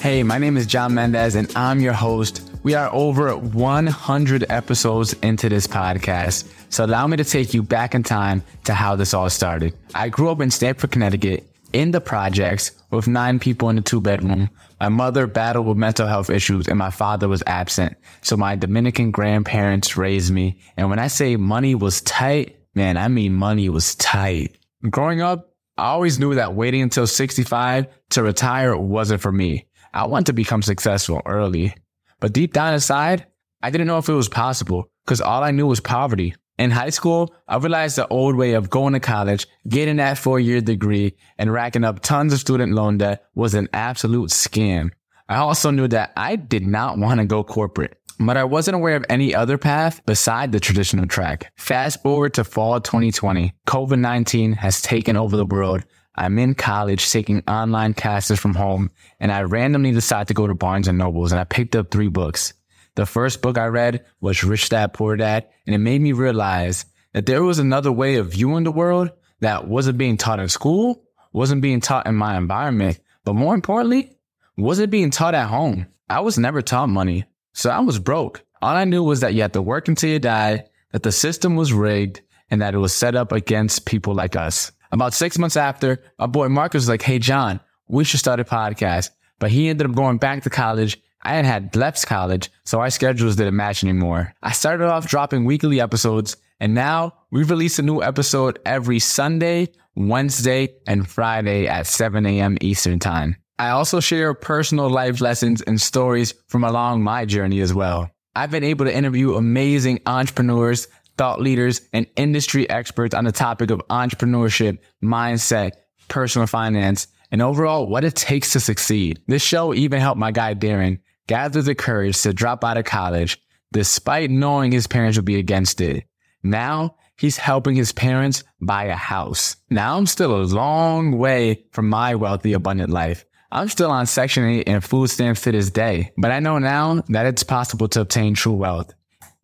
Hey, my name is John Mendez and I'm your host. We are over 100 episodes into this podcast. So allow me to take you back in time to how this all started. I grew up in Stamford, Connecticut in the projects with nine people in the two bedroom. My mother battled with mental health issues and my father was absent. So my Dominican grandparents raised me. And when I say money was tight, man, I mean money was tight. Growing up, I always knew that waiting until 65 to retire wasn't for me. I wanted to become successful early. But deep down inside, I didn't know if it was possible because all I knew was poverty. In high school, I realized the old way of going to college, getting that four year degree, and racking up tons of student loan debt was an absolute scam. I also knew that I did not want to go corporate, but I wasn't aware of any other path beside the traditional track. Fast forward to fall 2020, COVID 19 has taken over the world. I'm in college taking online classes from home, and I randomly decided to go to Barnes and Nobles and I picked up three books. The first book I read was Rich Dad Poor Dad, and it made me realize that there was another way of viewing the world that wasn't being taught in school, wasn't being taught in my environment, but more importantly, wasn't being taught at home. I was never taught money, so I was broke. All I knew was that you had to work until you die, that the system was rigged, and that it was set up against people like us. About six months after, my boy Marcus was like, Hey, John, we should start a podcast. But he ended up going back to college I had had left college, so our schedules didn't match anymore. I started off dropping weekly episodes, and now we release a new episode every Sunday, Wednesday, and Friday at 7 a.m. Eastern Time. I also share personal life lessons and stories from along my journey as well. I've been able to interview amazing entrepreneurs, thought leaders, and industry experts on the topic of entrepreneurship, mindset, personal finance, and overall what it takes to succeed. This show even helped my guy Darren gather the courage to drop out of college despite knowing his parents would be against it. Now he's helping his parents buy a house. Now I'm still a long way from my wealthy, abundant life. I'm still on Section 8 and food stamps to this day, but I know now that it's possible to obtain true wealth,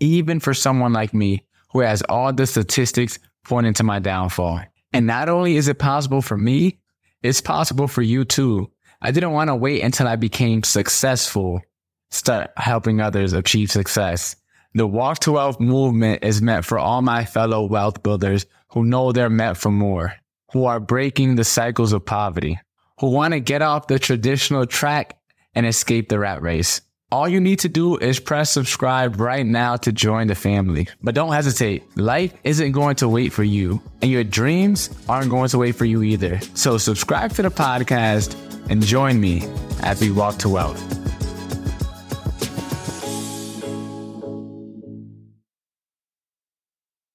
even for someone like me who has all the statistics pointing to my downfall. And not only is it possible for me, it's possible for you too. I didn't want to wait until I became successful start helping others achieve success. The Walk to Wealth movement is meant for all my fellow wealth builders who know they're meant for more, who are breaking the cycles of poverty, who want to get off the traditional track and escape the rat race. All you need to do is press subscribe right now to join the family. But don't hesitate. Life isn't going to wait for you, and your dreams aren't going to wait for you either. So subscribe to the podcast and join me as we walk to wealth.